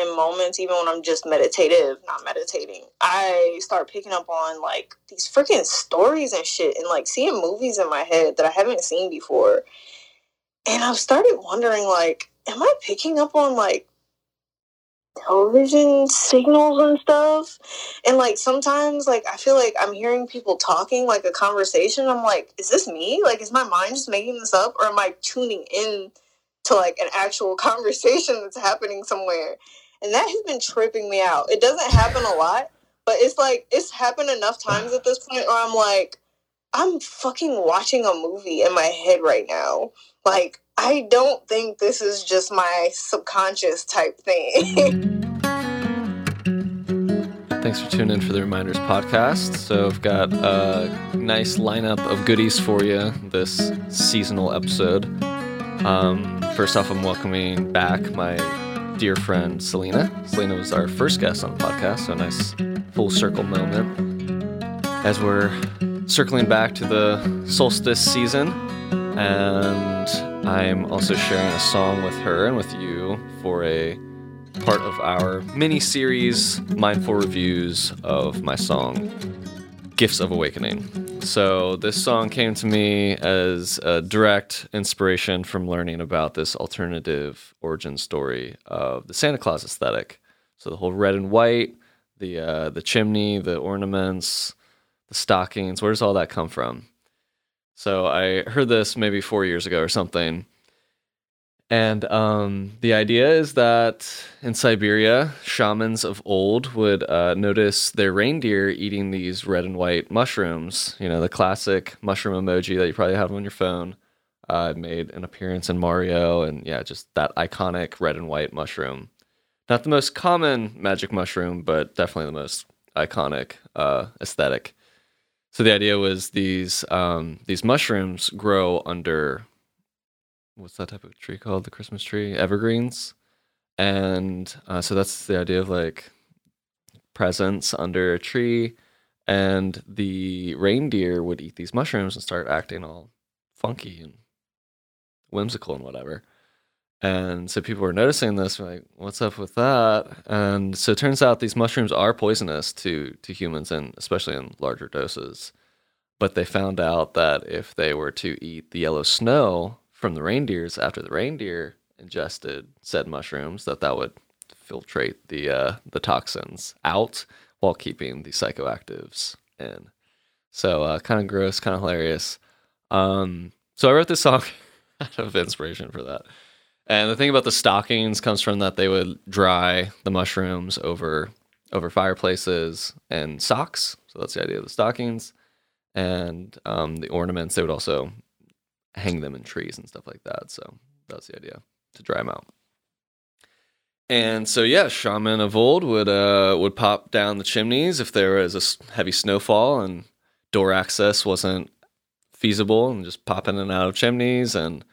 in moments, even when I'm just meditative, not meditating, I start picking up on like these freaking stories and shit and like seeing movies in my head that I haven't seen before. And I've started wondering like, am I picking up on like television signals and stuff? And like sometimes like I feel like I'm hearing people talking like a conversation. I'm like, is this me? Like is my mind just making this up or am I tuning in to like an actual conversation that's happening somewhere? And that has been tripping me out. It doesn't happen a lot, but it's like it's happened enough times at this point where I'm like, I'm fucking watching a movie in my head right now. Like, I don't think this is just my subconscious type thing. Thanks for tuning in for the Reminders podcast. So, I've got a nice lineup of goodies for you this seasonal episode. Um, first off, I'm welcoming back my dear friend Selena. Selena was our first guest on the podcast, so a nice full circle moment as we're circling back to the solstice season. And I'm also sharing a song with her and with you for a part of our mini series, Mindful Reviews of my song, Gifts of Awakening. So, this song came to me as a direct inspiration from learning about this alternative origin story of the Santa Claus aesthetic. So, the whole red and white, the, uh, the chimney, the ornaments, the stockings, where does all that come from? So, I heard this maybe four years ago or something and um, the idea is that in Siberia, shamans of old would uh, notice their reindeer eating these red and white mushrooms. You know, the classic mushroom emoji that you probably have on your phone. Uh, made an appearance in Mario, and yeah, just that iconic red and white mushroom. Not the most common magic mushroom, but definitely the most iconic uh, aesthetic. So the idea was these um, these mushrooms grow under what's that type of tree called? The Christmas tree, evergreens. And uh, so that's the idea of like presents under a tree. And the reindeer would eat these mushrooms and start acting all funky and whimsical and whatever. And so people were noticing this, like, what's up with that? And so it turns out these mushrooms are poisonous to to humans and especially in larger doses. But they found out that if they were to eat the yellow snow, from the reindeers after the reindeer ingested said mushrooms that that would filtrate the uh, the toxins out while keeping the psychoactives in. So uh, kind of gross, kind of hilarious. Um, so I wrote this song out of inspiration for that. And the thing about the stockings comes from that they would dry the mushrooms over over fireplaces and socks. So that's the idea of the stockings. And um, the ornaments they would also hang them in trees and stuff like that. So that's the idea to dry them out. And so yeah, shaman of old would uh, would pop down the chimneys if there was a heavy snowfall and door access wasn't feasible, and just pop in and out of chimneys and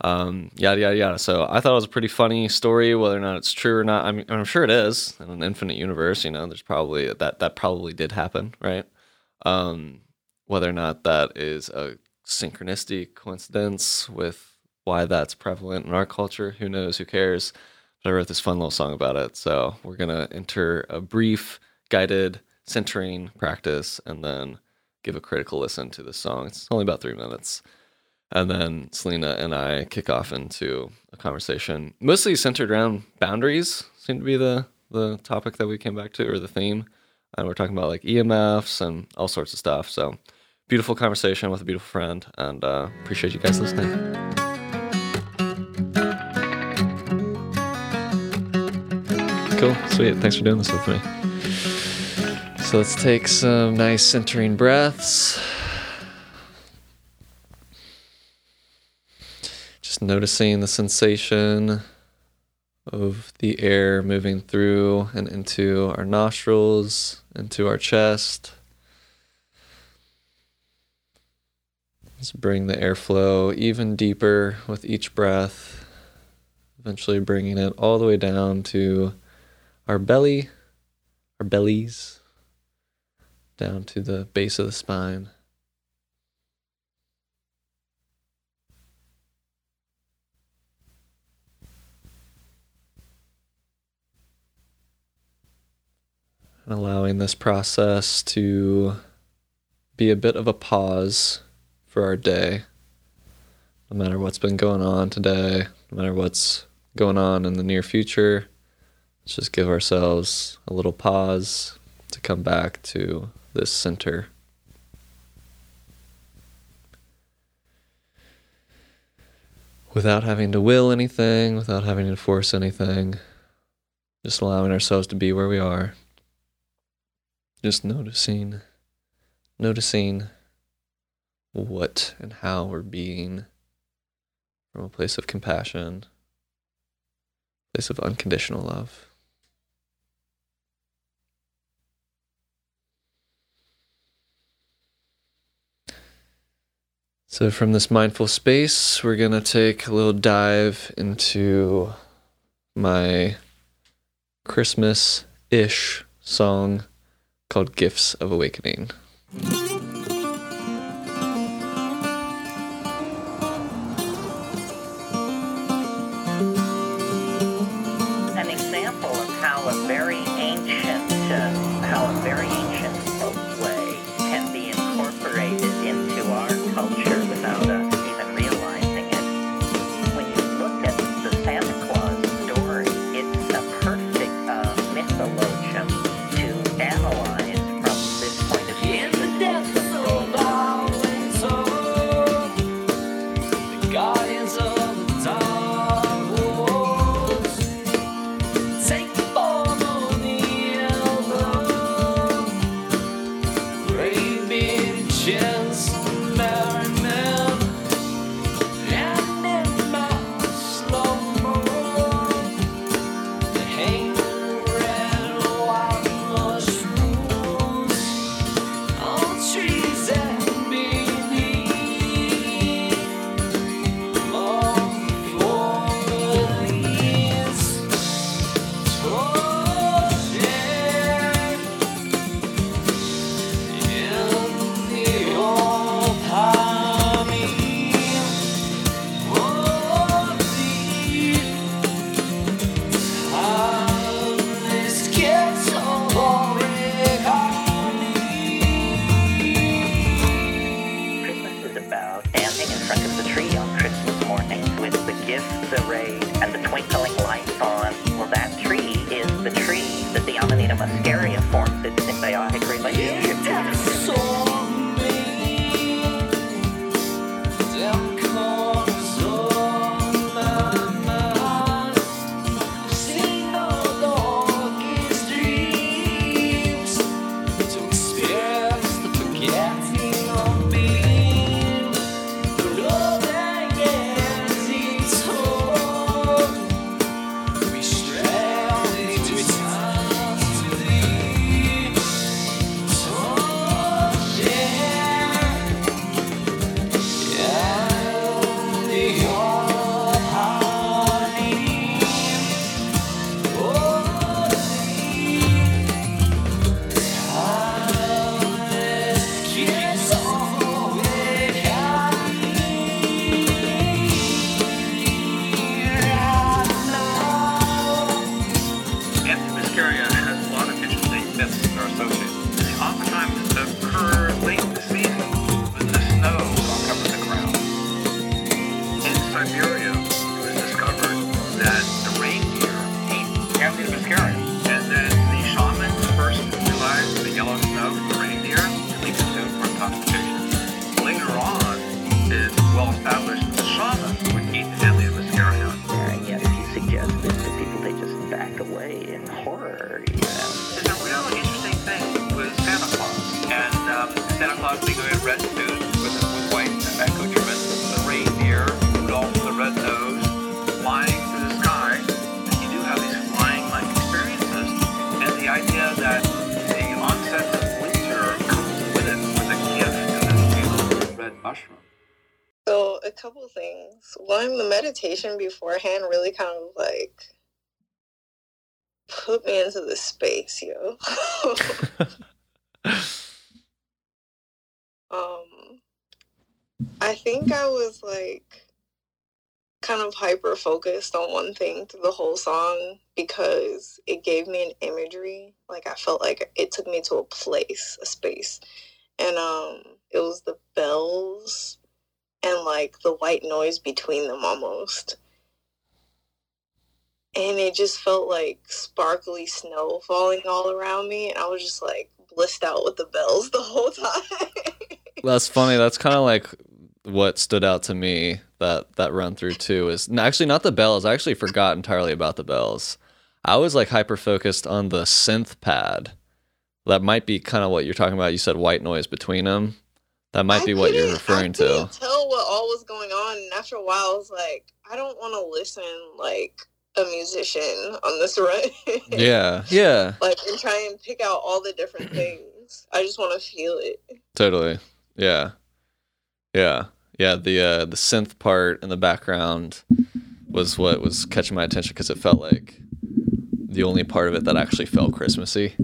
um, yada yada yada. So I thought it was a pretty funny story. Whether or not it's true or not, I mean, I'm sure it is. In an infinite universe, you know, there's probably that that probably did happen, right? Um, whether or not that is a synchronicity, coincidence with why that's prevalent in our culture. Who knows? Who cares? But I wrote this fun little song about it. So we're gonna enter a brief guided centering practice and then give a critical listen to the song. It's only about three minutes. And then Selena and I kick off into a conversation, mostly centered around boundaries, seem to be the, the topic that we came back to, or the theme. And we're talking about like EMFs and all sorts of stuff. So beautiful conversation with a beautiful friend, and uh, appreciate you guys listening. Cool, sweet. Thanks for doing this with me. So let's take some nice centering breaths. Just noticing the sensation of the air moving through and into our nostrils, into our chest. Let's bring the airflow even deeper with each breath, eventually bringing it all the way down to our belly, our bellies, down to the base of the spine. and allowing this process to be a bit of a pause for our day. No matter what's been going on today, no matter what's going on in the near future, let's just give ourselves a little pause to come back to this center. Without having to will anything, without having to force anything, just allowing ourselves to be where we are. Just noticing, noticing what and how we're being from a place of compassion, place of unconditional love. So, from this mindful space, we're going to take a little dive into my Christmas ish song called Gifts of Awakening. Beforehand really kind of like put me into the space, yo. um I think I was like kind of hyper focused on one thing through the whole song because it gave me an imagery. Like I felt like it took me to a place, a space. And um it was the bells and like the white noise between them almost. And it just felt like sparkly snow falling all around me and I was just like blissed out with the bells the whole time. That's funny. That's kind of like what stood out to me that that run through too is actually not the bells. I actually forgot entirely about the bells. I was like hyper focused on the synth pad. That might be kind of what you're talking about. You said white noise between them. That might I be what you're referring I to. tell what all was going on, and after a while, I was like, I don't want to listen like a musician on this run. Yeah, yeah, like and try and pick out all the different things. I just want to feel it. totally. Yeah, yeah, yeah. The uh, the synth part in the background was what was catching my attention because it felt like the only part of it that actually felt Christmassy.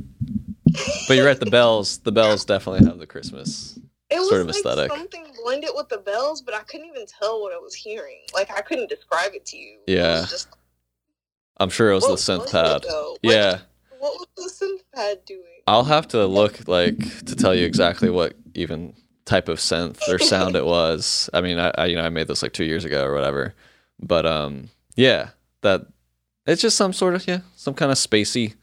But you're right. The bells, the bells definitely have the Christmas. It was Sort of like aesthetic. something blended with the bells, but I couldn't even tell what I was hearing. Like I couldn't describe it to you. Yeah. just, I'm sure it was the synth was pad. Like, Yeah, What was the synth pad doing? I'll have to look like to tell you exactly what even type of synth or sound it was. I mean, I, I you know I made this like two years ago or whatever, but um yeah, that it's just some sort of yeah some kind of spacey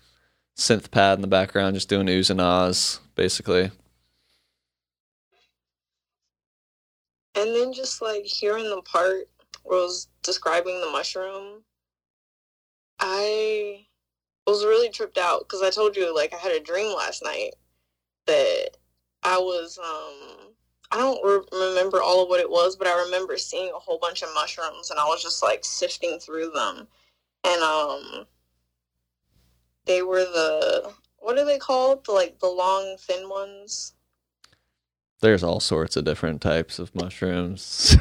synth pad in the background, just doing oohs and ahs basically. And then just like hearing the part where it was describing the mushroom, I was really tripped out because I told you like I had a dream last night that I was um I don't re- remember all of what it was, but I remember seeing a whole bunch of mushrooms and I was just like sifting through them, and um they were the what are they called? The like the long thin ones. There's all sorts of different types of mushrooms.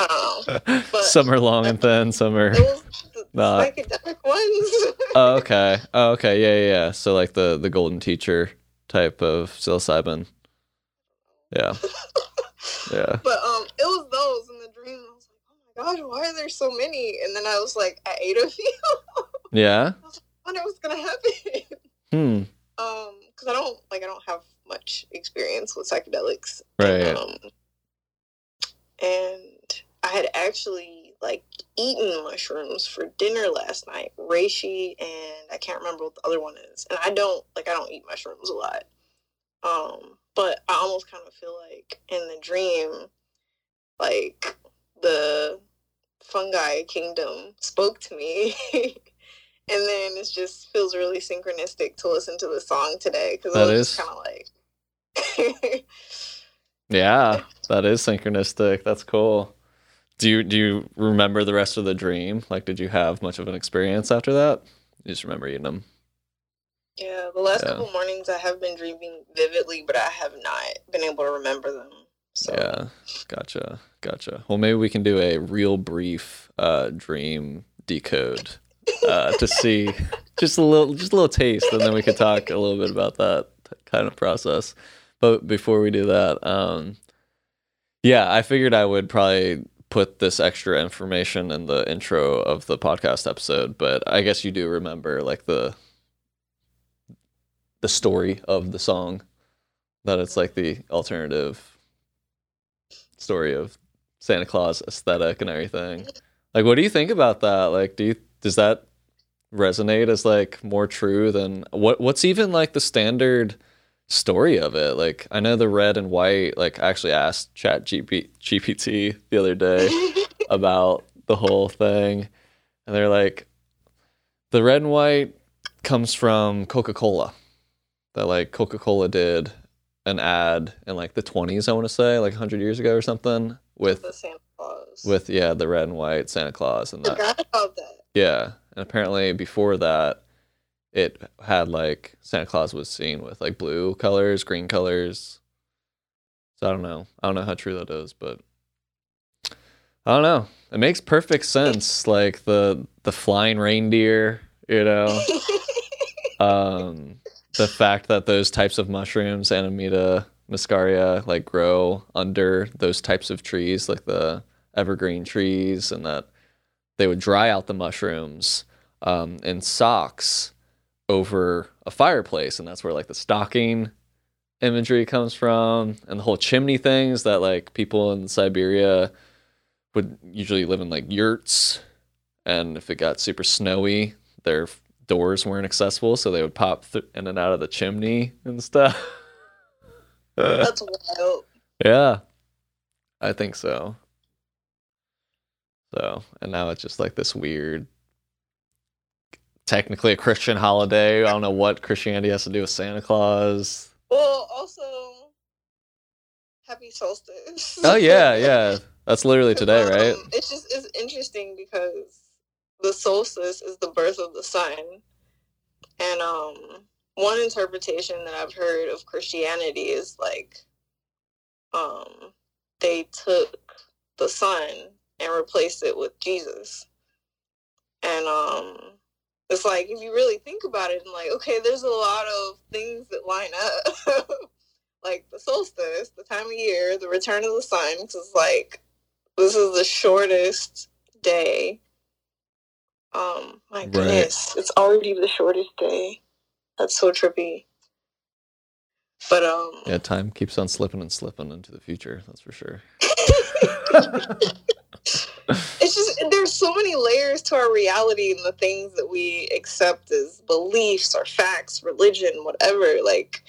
I. But- some are long and thin, some are. Was Nah. psychedelic ones. Oh, okay. Oh, okay. Yeah, yeah, yeah. So like the the golden teacher type of psilocybin. Yeah. Yeah. But um, it was those in the dream. I was like, oh my gosh, why are there so many? And then I was like, I ate a few. Yeah. I wonder what's gonna happen. Hmm. Um, because I don't like I don't have much experience with psychedelics. Right. Um, and I had actually like eaten mushrooms for dinner last night, reishi, and I can't remember what the other one is. And I don't like I don't eat mushrooms a lot. Um, but I almost kind of feel like in the dream, like the fungi kingdom spoke to me. and then it just feels really synchronistic to listen to the song today because I was is. kind of like Yeah. That is synchronistic. That's cool. Do you do you remember the rest of the dream? Like, did you have much of an experience after that? You just remember eating them. Yeah, the last Yeah. couple mornings I have been dreaming vividly, but I have not been able to remember them. So Yeah. Gotcha. Gotcha. Well, maybe we can do a real brief uh, dream decode uh, to see just a little, just a little taste, and then we could talk a little bit about that kind of process. But before we do that, um, yeah, I figured I would probably put this extra information in the intro of the podcast episode. But I guess you do remember like the the story of the song that it's like the alternative story of Santa Claus aesthetic and everything. Like, what do you think about that? Like, do you does that resonate as like more true than what? What's even like the standard story of it? Like, I know the red and white. Like, I actually asked Chat GP, GPT the other day about the whole thing, and they're like, the red and white comes from Coca Cola. That like Coca Cola did an ad in like the 20s, I want to say, like 100 years ago or something, with the Santa Claus. with yeah the red and white Santa Claus and that. forgot about that. Yeah, and apparently before that, it had like Santa Claus was seen with like blue colors, green colors. So I don't know. I don't know how true that is, but I don't know. It makes perfect sense. Like the the flying reindeer, you know, um, the fact that those types of mushrooms, Amanita muscaria, like grow under those types of trees, like the evergreen trees, and that they would dry out the mushrooms um, in socks over a fireplace, and that's where like the stocking imagery comes from, and the whole chimney things that like people in Siberia would usually live in like yurts, and if it got super snowy, their doors weren't accessible, so they would pop th- in and out of the chimney and stuff. That's wild. Yeah, I think so. So, and now it's just like this weird, technically a Christian holiday. I don't know what Christianity has to do with Santa Claus. Well, also, happy solstice. Oh yeah, yeah. That's literally today, right? Um, it's just it's interesting because the solstice is the birth of the sun, and um, one interpretation that I've heard of Christianity is like, um, they took the sun and replaced it with Jesus, and um, it's like if you really think about it, and like, okay, there's a lot of things that line up. like the solstice, the time of year, the return of the sun, because like this is the shortest day. Um, my Right. goodness, it's already the shortest day. That's so trippy. But um, Yeah, time keeps on slipping and slipping into the future. That's for sure. it's just there's so many layers to our reality and the things that we accept as beliefs or facts, religion, whatever. Like,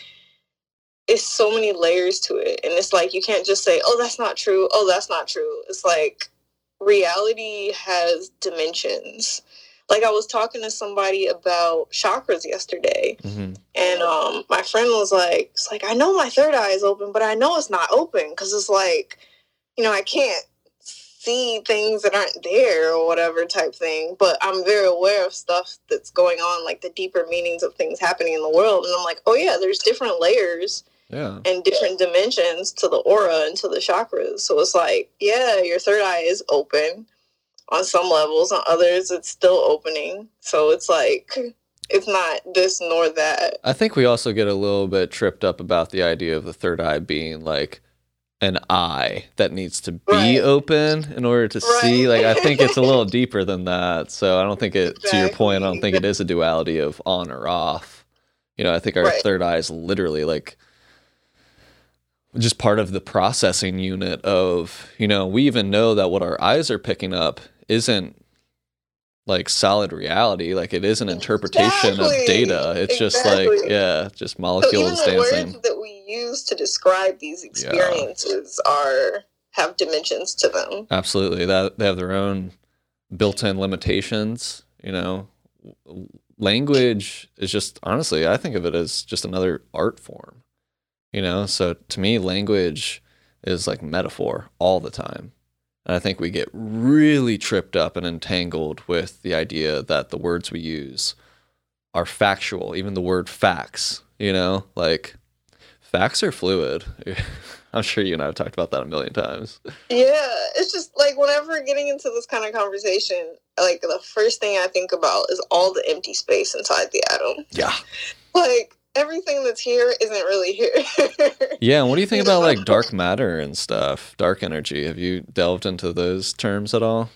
it's so many layers to it, and it's like you can't just say, "Oh, that's not true." Oh, that's not true. It's like reality has dimensions. Like I was talking to somebody about chakras yesterday, hmm and um, my friend was like, "It's like I know my third eye is open, but I know it's not open because it's like, you know, I can't see things that aren't there or whatever type thing. But I'm very aware of stuff that's going on, like the deeper meanings of things happening in the world. And I'm like, oh yeah, there's different layers Yeah. and different dimensions to the aura and to the chakras. So it's like, yeah, your third eye is open on some levels, on others it's still opening. So it's like it's not this nor that. I think we also get a little bit tripped up about the idea of the third eye being like an eye that needs to be Right. open in order to see. Like I think it's a little deeper than that. So I don't think it to your point, I don't think it is a duality of on or off. You know, I think our Right. third eye is literally like just part of the processing unit of, you know, we even know that what our eyes are picking up isn't like solid reality. Like it is an interpretation of data. It's just like, yeah, just So molecules the dancing. Words that we use to describe these experiences are have dimensions to them. Absolutely. That they have their own built-in limitations, you know. Language is just honestly, I think of it as just another art form. You know, so to me language is like metaphor all the time. And I think we get really tripped up and entangled with the idea that the words we use are factual, even the word facts, you know? Like facts are fluid. I'm sure you and I have talked about that a million times. Yeah, it's just like whenever getting into this kind of conversation, like the first thing I think about is all the empty space inside the atom. Yeah. Like everything that's here isn't really here. Yeah, and what do you think about like dark matter and stuff? Dark energy. Have you delved into those terms at all?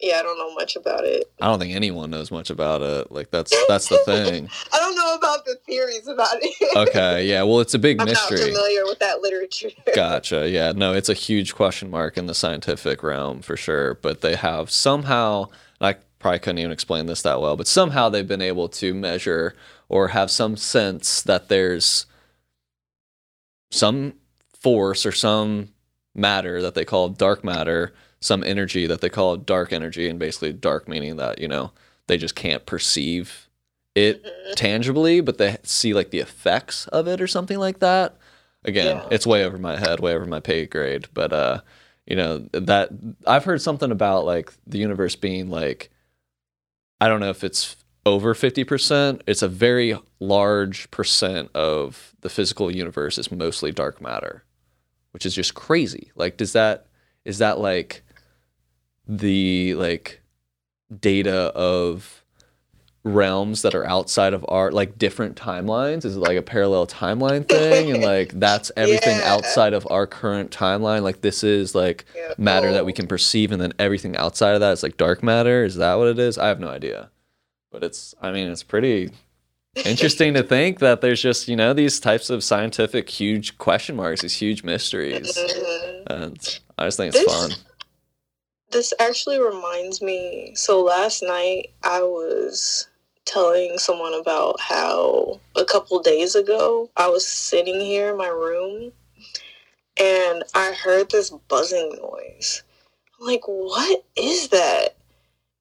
Yeah, I don't know much about it. I don't think anyone knows much about it. Like that's that's the thing. I don't know about the theories about it. Okay, yeah. Well, it's a big I'm mystery. not familiar with that literature. Gotcha. Yeah, no, it's a huge question mark in the scientific realm for sure. But they have somehow, I probably couldn't even explain this that well, but somehow they've been able to measure or have some sense that there's some force or some matter that they call dark matter, some energy that they call dark energy, and basically dark meaning that, you know, they just can't perceive it Mhm. tangibly, but they see like the effects of it or something like that. Again, Yeah. it's way over my head, way over my pay grade, but uh, you know, that I've heard something about like the universe being like I don't know if it's over 50%, it's a very large percent of the physical universe is mostly dark matter, which is just crazy. Like does that is that like the like data of realms that are outside of our like different timelines? Is it like a parallel timeline thing? and like that's everything Yeah. outside of our current timeline? Like this is like Yeah. matter that we can perceive, and then everything outside of that is like dark matter? Is that what it is? I have no idea. But it's, I mean, it's pretty interesting to think that there's just, you know, these types of scientific huge question marks, these huge mysteries. Mhm. And I just think it's This- fun. This actually reminds me. So last night I was telling someone about how a couple days ago I was sitting here in my room and I heard this buzzing noise. I'm like, what is that?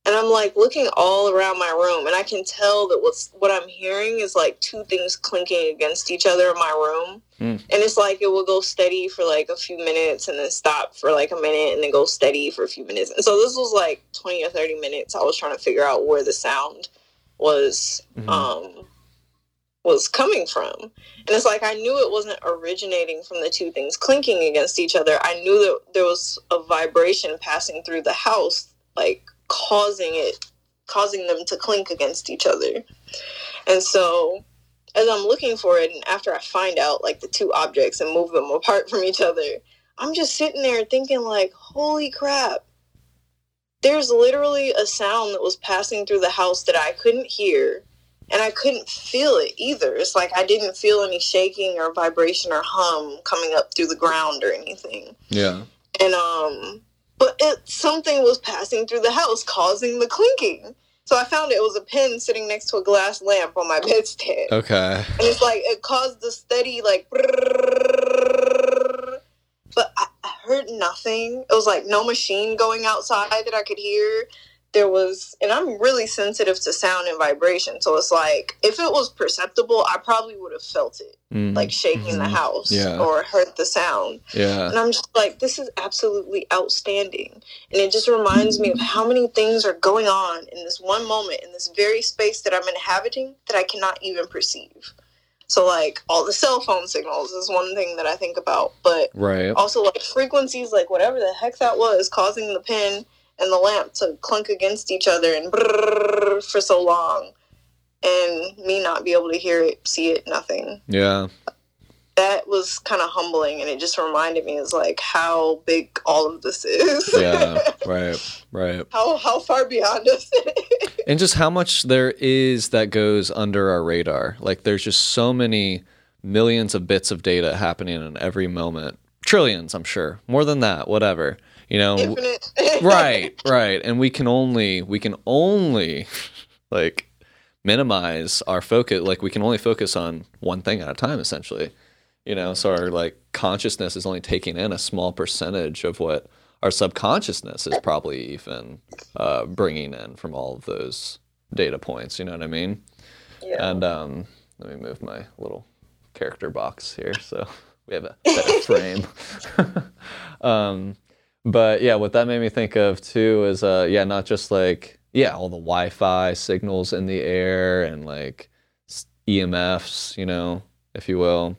And I'm like looking all around my room and I can tell that what's what I'm hearing is like two things clinking against each other in my room. Hmm. And it's like it will go steady for like a few minutes and then stop for like a minute and then go steady for a few minutes. And so this was like 20 or 30 minutes. I was trying to figure out where the sound was Mhm. um was coming from. And it's like I knew it wasn't originating from the two things clinking against each other. I knew that there was a vibration passing through the house like causing it causing them to clink against each other. And so as I'm looking for it and after I find out like the two objects and move them apart from each other, I'm just sitting there thinking like, holy crap. There's literally a sound that was passing through the house that I couldn't hear and I couldn't feel it either. It's like I didn't feel any shaking or vibration or hum coming up through the ground or anything. Yeah. And um but it something was passing through the house causing the clinking. So I found it was a pin sitting next to a glass lamp on my bedstead. Okay. And it's like it caused the steady like but I, I heard nothing. It was like no machine going outside that I could hear. There was and I'm really sensitive to sound and vibration. So it's like if it was perceptible, I probably would have felt it. Mm, Like shaking the mhm. house Yeah. or heard the sound. Yeah. And I'm just like, this is absolutely outstanding. And it just reminds me of how many things are going on in this one moment, in this very space that I'm inhabiting that I cannot even perceive. So, like, all the cell phone signals is one thing that I think about. But Right. also, like, frequencies, like, whatever the heck that was, causing the pin and the lamp to clunk against each other and for so long. And me not be able to hear it, see it, nothing Yeah. that was kind of humbling and it just reminded me is like how big all of this is Yeah. right. Right. how how far beyond us and just how much there is that goes under our radar. Like there's just so many millions of bits of data happening in every moment. Trillions, I'm sure. More than that, whatever. You know, right, right. And we can only we can only like minimize our focus like we can only focus on one thing at a time essentially. You know, so our like consciousness is only taking in a small percentage of what our subconsciousness is probably even uh, bringing in from all of those data points. You know what I mean? yeah. And um, let me move my little character box here so we have a better frame. um, but yeah, what that made me think of too is uh, yeah, not just like yeah, all the Wi-Fi signals in the air and like EMFs, you know, if you will.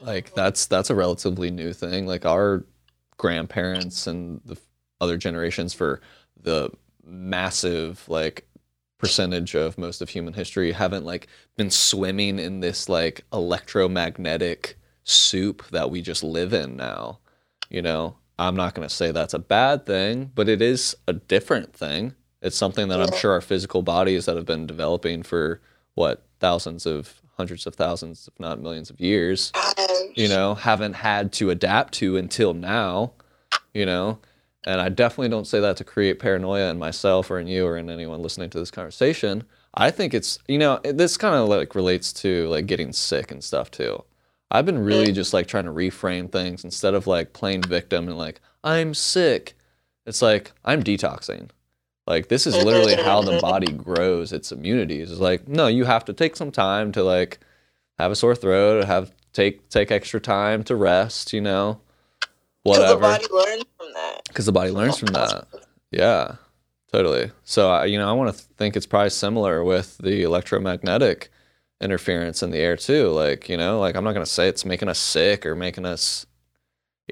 Like that's that's a relatively new thing. Like our grandparents and the other generations for the massive like percentage of most of human history haven't like been swimming in this like electromagnetic soup that we just live in now you know i'm not going to say that's a bad thing but it is a different thing it's something that i'm sure our physical bodies that have been developing for what thousands of hundreds of thousands if not millions of years you know, haven't had to adapt to until now, you know. And I definitely don't say that to create paranoia in myself or in you or in anyone listening to this conversation. I think it's, you know, this kind of like relates to like getting sick and stuff too. I've been really just like trying to reframe things instead of like playing victim and like, I'm sick. It's like, I'm detoxing. Like, this is literally how the body grows its immunities. It's like, no, you have to take some time to like have a sore throat, have take take extra time to rest, you know, whatever. Because the body learns from that. because the body learns from that. Yeah, totally. So I, you know, I want to think it's probably similar with the electromagnetic interference in the air too. Like, you know, like I'm not gonna say it's making us sick or making us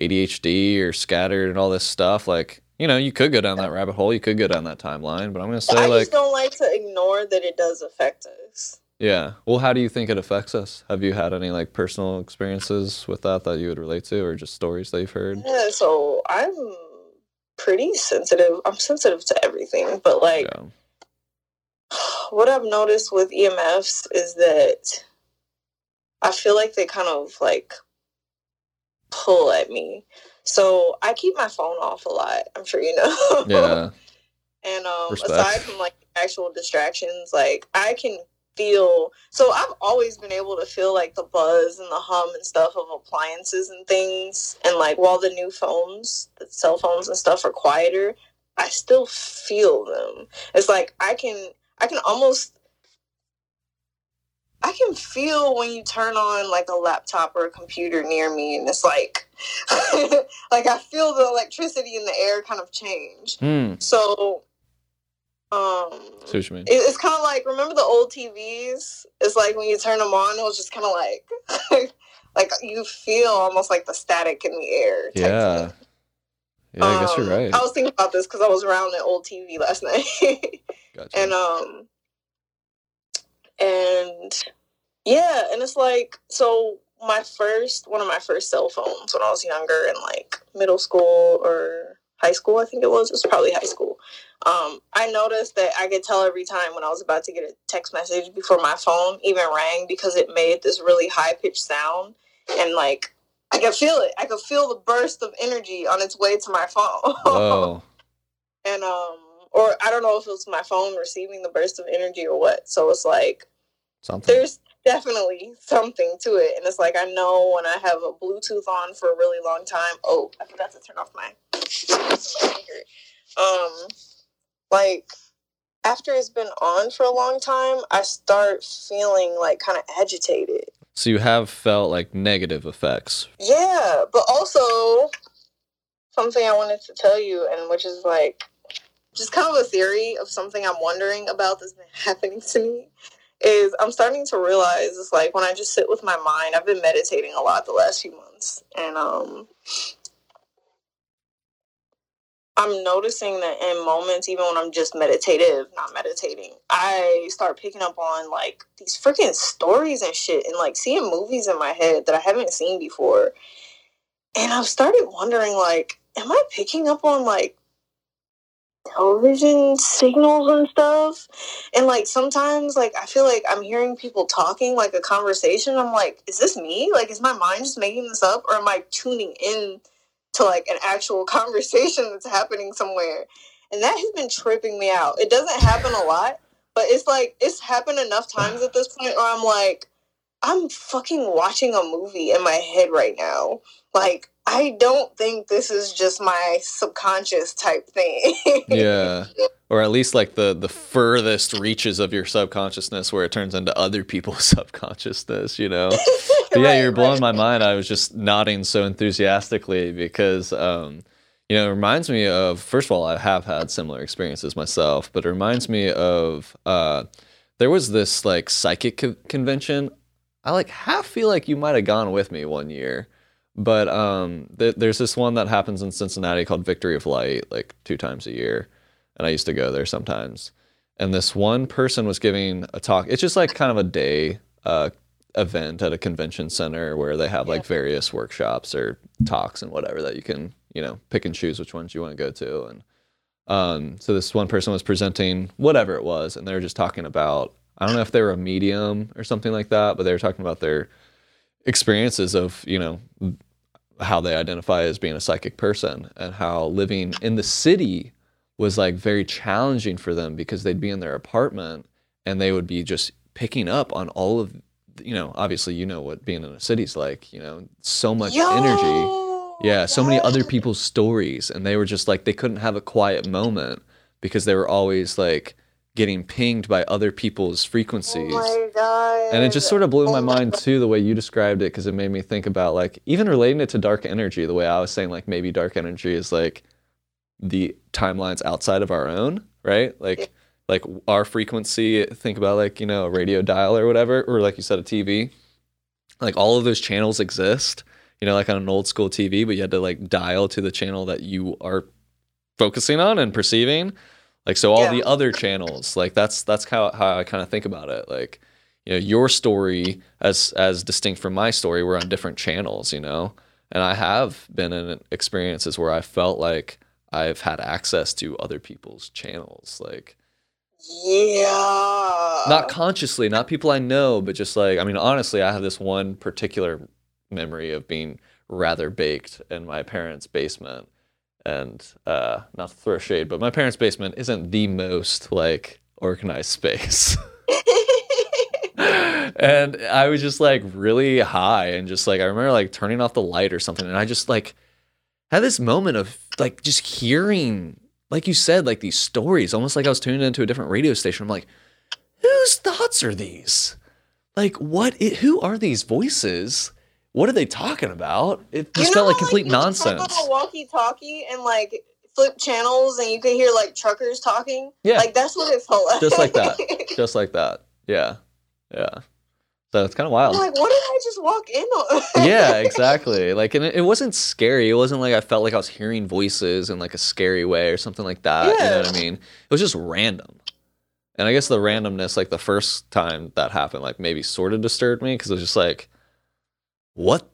ADHD or scattered and all this stuff. Like, you know, you could go down that rabbit hole, you could go down that timeline, but I'm gonna say I like just don't like to ignore that it does affect us. Yeah. Well, how do you think it affects us? Have you had any like personal experiences with that that you would relate to, or just stories that you've heard? Yeah, so I'm pretty sensitive. I'm sensitive to everything, but like Yeah. What I've noticed with EMFs is that I feel like they kind of like pull at me. So I keep my phone off a lot. I'm sure you know. Yeah. And um, Respect. aside from like actual distractions, like I can feel. So I've always been able to feel like the buzz and the hum and stuff of appliances and things. And like while the new phones, the cell phones and stuff are quieter, I still feel them. It's like I can, I can almost. I can feel when you turn on like a laptop or a computer near me, and it's like, like I feel the electricity in the air kind of change. Hmm. So, um, See what you mean? it, it's kind of like remember the old TVs. It's like when you turn them on, it was just kind of like, like you feel almost like the static in the air. type Yeah. Yeah, I guess you're Um, right. I was thinking about this because I was around an old TV last night, Gotcha. and um, and yeah, and it's like so. My first one of my first cell phones when I was younger in like middle school or high school, I think it was. It was probably high school. Um, I noticed that I could tell every time when I was about to get a text message before my phone even rang because it made this really high pitched sound, and like I could feel it. I could feel the burst of energy on its way to my phone. Whoa. and um or I don't know if it was my phone receiving the burst of energy or what. So it's like Something. there's definitely something to it, and it's like I know when I have a Bluetooth on for a really long time. Oh, I forgot to turn off my. Um, like after it's been on for a long time, I start feeling like kind of agitated. So you have felt like negative effects. Yeah, but also something I wanted to tell you, and which is like just kind of a theory of something I'm wondering about that's been happening to me. Is I'm starting to realize it's like when I just sit with my mind. I've been meditating a lot the last few months, and um, I'm noticing that in moments, even when I'm just meditative, not meditating, I start picking up on like these freaking stories and shit, and like seeing movies in my head that I haven't seen before. And I've started wondering, like, am I picking up on like television signals and stuff? And like sometimes, like I feel like I'm hearing people talking, like a conversation. I'm like, is this me? Like, is my mind just making this up, or am I tuning in to like an actual conversation that's happening somewhere? And that has been tripping me out. It doesn't happen a lot, but it's like it's happened enough times at this point where I'm like, I'm fucking watching a movie in my head right now. Like, I don't think this is just my subconscious type thing. Yeah. Or at least like the the furthest reaches of your subconsciousness where it turns into other people's subconsciousness, you know. Yeah, you're blowing right. my mind. I was just nodding so enthusiastically because, um, you know, it reminds me of. First of all, I have had similar experiences myself, but it reminds me of. Uh, there was this like psychic co- convention. I like half feel like you might have gone with me one year, but um, th- there's this one that happens in Cincinnati called Victory of Light, like two times a year, and I used to go there sometimes. And this one person was giving a talk. It's just like kind of a day uh, event at a convention center where they have like various workshops or talks and whatever that you can you know pick and choose which ones you want to go to and um, so this one person was presenting whatever it was and they were just talking about i don't know if they were a medium or something like that but they were talking about their experiences of you know how they identify as being a psychic person and how living in the city was like very challenging for them because they'd be in their apartment and they would be just picking up on all of you know obviously you know what being in a city's like you know so much energy. Yeah so many other people's stories and they were just like they couldn't have a quiet moment because they were always like getting pinged by other people's frequencies Oh my god. and it just sort of blew my Oh my mind too the way you described it because it made me think about like even relating it to dark energy the way i was saying like maybe dark energy is like the timelines outside of our own right like Yeah. like our frequency think about like you know a radio dial or whatever or like you said a tv like all of those channels exist you know like on an old school tv but you had to like dial to the channel that you are focusing on and perceiving. Like so all Yeah. the other channels, like that's that's how how I kind of think about it. Like, you know, your story as as distinct from my story, we're on different channels, you know. And I have been in experiences where I felt like I've had access to other people's channels, like Yeah. not consciously, not people I know, but just like I mean, honestly, I have this one particular memory of being rather baked in my parents' basement, and uh, not to throw a shade, but my parents' basement isn't the most like organized space. and I was just like really high and just like I remember like turning off the light or something and I just like had this moment of like just hearing like you said like these stories almost like I was tuned into a different radio station. I'm like whose thoughts are these? Like what i- who are these voices? What are they talking about? It just You felt like complete you can nonsense. Talk on a walkie-talkie and like flip channels, and you could hear like truckers talking. Yeah. like that's what it felt like. Just like that. Just like that. Yeah. Yeah. So it's kind of wild. I'm like, what did I just walk in on? yeah, exactly. Like, and it, it wasn't scary. It wasn't like I felt like I was hearing voices in like a scary way or something like that. You know what I mean? It was just random. And I guess the randomness, like the first time that happened, like maybe sort of disturbed me because it was just like, what?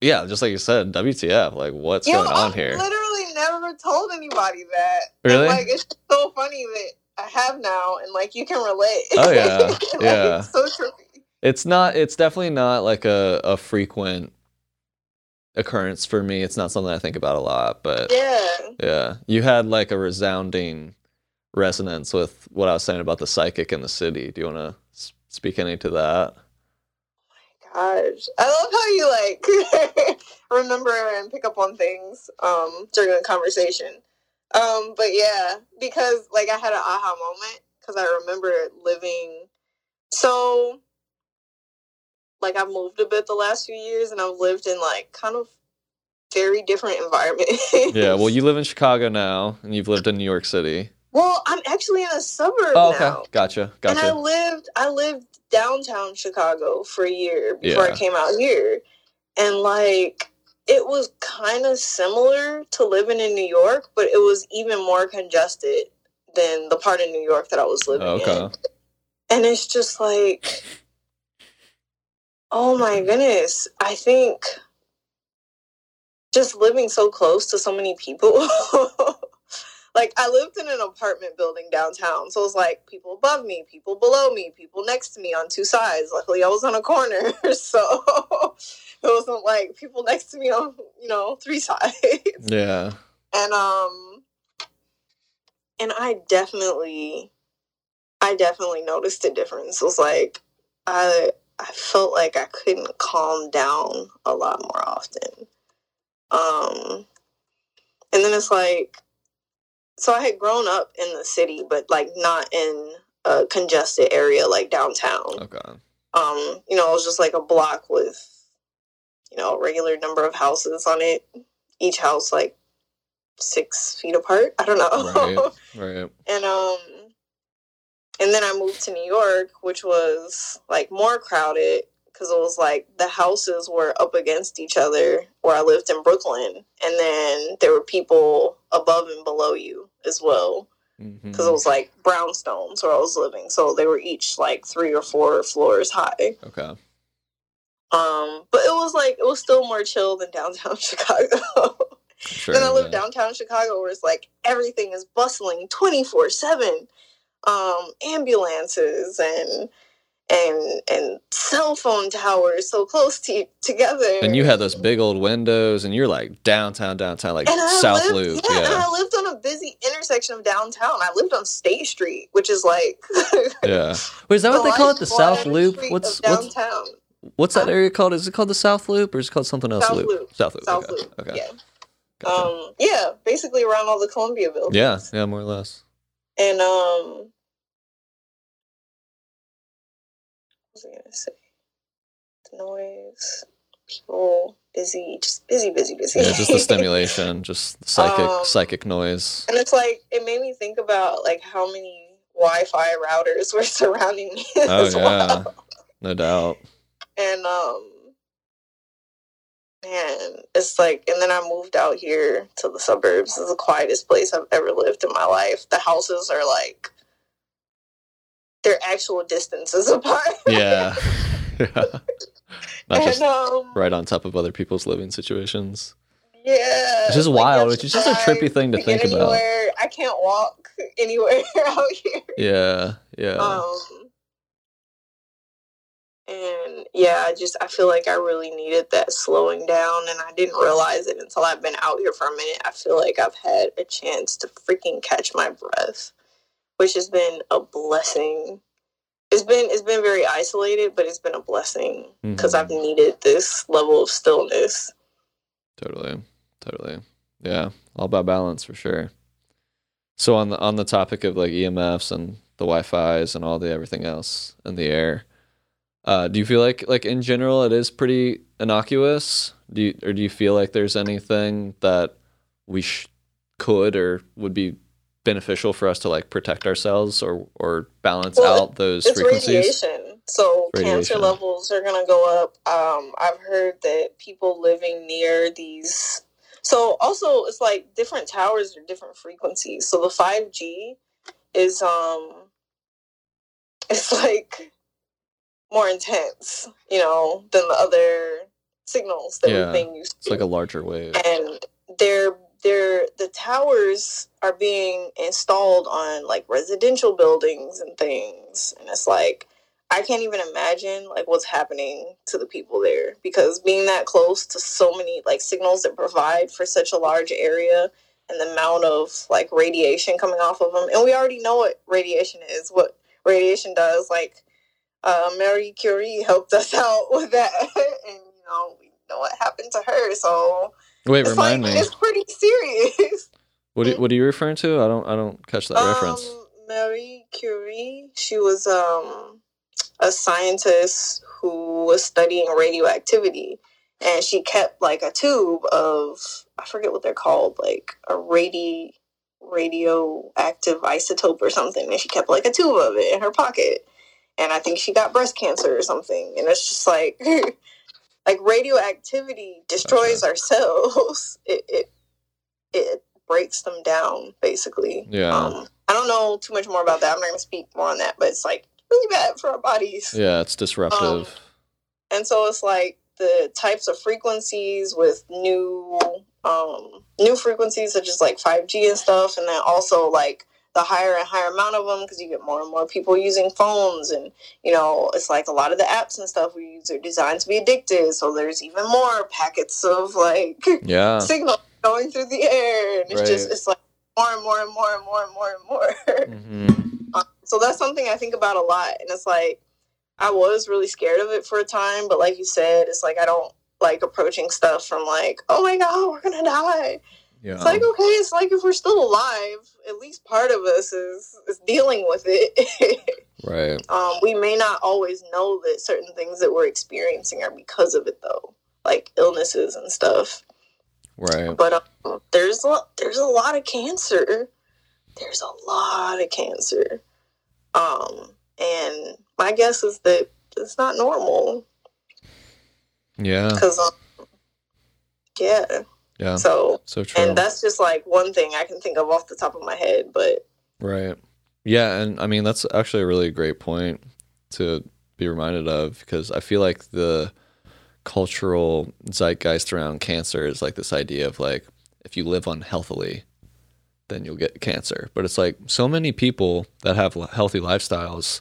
Yeah, just like you said, WTF? Like, what's Yo, going on here. I've here? literally never told anybody that. And, Really? like it's so funny that I have now, and like you can relate. Oh, yeah. Like, Yeah. it's so. It's not. It's definitely not like a a frequent occurrence for me. It's not something I think about a lot, but Yeah. Yeah, you had like a resounding resonance with what I was saying about the psychic in the city. Do you want to speak any to that? Gosh, I love how you like remember and pick up on things um during a conversation. Um, but yeah, because like I had an aha moment because I remember living so like I've moved a bit the last few years and I've lived in like kind of very different environments. Yeah, well, you live in Chicago now, and you've lived in New York City. Well, I'm actually in a suburb Oh, okay, now. gotcha, And I lived I lived downtown Chicago for a year before Yeah. I came out here. And like it was kind of similar to living in New York, but it was even more congested than the part of New York that I was living Okay, in. And it's just like oh my mm-hmm. goodness. I think just living so close to so many people like I lived in an apartment building downtown, so it was like people above me, people below me, people next to me on two sides. Luckily, I was on a corner, so it wasn't like people next to me on you know three sides. yeah, And um, and I definitely, I definitely noticed a difference. It was like I I felt like I couldn't calm down a lot more often. Um, and then it's like, so I had grown up in the city, but like not in a congested area like downtown. okay, Um, you know, it was just like a block with, you know, a regular number of houses on it. Each house like six feet apart. I don't know. right, right. and um and then I moved to New York, which was like more crowded because it was like the houses were up against each other where I lived in Brooklyn, and then there were people above and below you as well because it was like brownstones where I was living, so they were each like three or four floors high. Okay, Um, but it was like it was still more chill than downtown Chicago. sure. then I live yeah. downtown Chicago where it's like everything is bustling twenty four seven. Um, ambulances and and and cell phone towers so close to together. And you had those big old windows, and you're like downtown, downtown, like And South lived, Loop. Yeah, and I lived on a busy intersection of downtown. I lived on State Street, which is like yeah. Wait, is that what they call it? The South Loop? Street What's what's what's that area called? Is it called the South Loop, or is it called something else? South Loop. South Loop. South okay. Loop. Okay. Yeah. Gotcha. Um. Yeah. Basically around all the Columbia buildings. yeah, yeah, more or less. And um, was I gonna say? The noise, people, busy, just busy, busy, busy. Yeah, just the stimulation, just the psychic Um, psychic noise. and it's like it made me think about like how many Wi-Fi routers were surrounding me Oh as yeah, well. no doubt. And um, man, it's like, and then I moved out here to the suburbs. It's the quietest place I've ever lived in my life. The houses are like, they're actual distances apart. Yeah. yeah. Not just and, um, right on top of other people's living situations. yeah. It's just like, wild, which just a trippy thing to think about. I can't walk anywhere out here. Yeah. Yeah. Um, and yeah, I just I feel like I really needed that slowing down, and I didn't realize it until I've been out here for a minute. I feel like I've had a chance to freaking catch my breath, which has been a blessing. It's been it's been very isolated, but it's been a blessing because Mhm. I've needed this level of stillness. Totally. Totally. Yeah. All about balance for sure. So on the on the topic of like EMFs and the Wi-Fi's and all the everything else in the air, uh, do you feel like like in general it is pretty innocuous? Do you or do you feel like there's anything that we sh- could or would be beneficial for us to like protect ourselves or or balance Well, out those it's frequencies? radiation so cancer levels are going to go up um, i've heard that people living near these so also it's like different towers are different frequencies so the 5g is um it's like more intense you know than the other signals that Yeah. we've been used to. It's like a larger wave. and they're they're the towers are being installed on like residential buildings and things and it's like i can't even imagine like what's happening to the people there because being that close to so many like signals that provide for such a large area and the amount of like radiation coming off of them and we already know what radiation is what radiation does like uh, Marie Curie helped us out with that, and you know we know what happened to her. So Wait, it's remind like, me. It's pretty serious. What do, what are you referring to? I don't I don't catch that reference. Um, Marie Curie, she was um, a scientist who was studying radioactivity, and she kept like a tube of I forget what they're called, like a radi radioactive isotope or something, and she kept like a tube of it in her pocket. And I think she got breast cancer or something, and it's just like. Like radioactivity destroys our cells. It, it it breaks them down basically. Yeah. Um, I don't know too much more about that. I'm not going to speak more on that, but it's like really bad for our bodies. Yeah, it's disruptive. Um, And so it's like the types of frequencies with new um new frequencies such as like 5G and stuff and then also like the higher and higher amount of them because you get more and more people using phones and you know it's like a lot of the apps and stuff we use are designed to be addicted so there's even more packets of like yeah. signal going through the air and it's just it's like more and more and more and more and more and more. Hmm so that's something i think about a lot and it's like i was really scared of it for a time but like you said it's like i don't like approaching stuff from like oh my god we're gonna die Yeah. it's like okay it's like if we're still alive at least part of us is is dealing with it right. um, we may not always know that certain things that we're experiencing are because of it though like illnesses and stuff Right. but um, there's a, there's a lot of cancer. There's a lot of cancer. Um, and my guess is that it's not normal Yeah. because, um, yeah. Yeah. So, So true. and that's just like one thing I can think of off the top of my head. But Right. Yeah, and I mean that's actually a really great point to be reminded of because I feel like the cultural zeitgeist around cancer is like this idea of like if you live unhealthily then you'll get cancer. But it's like so many people that have healthy lifestyles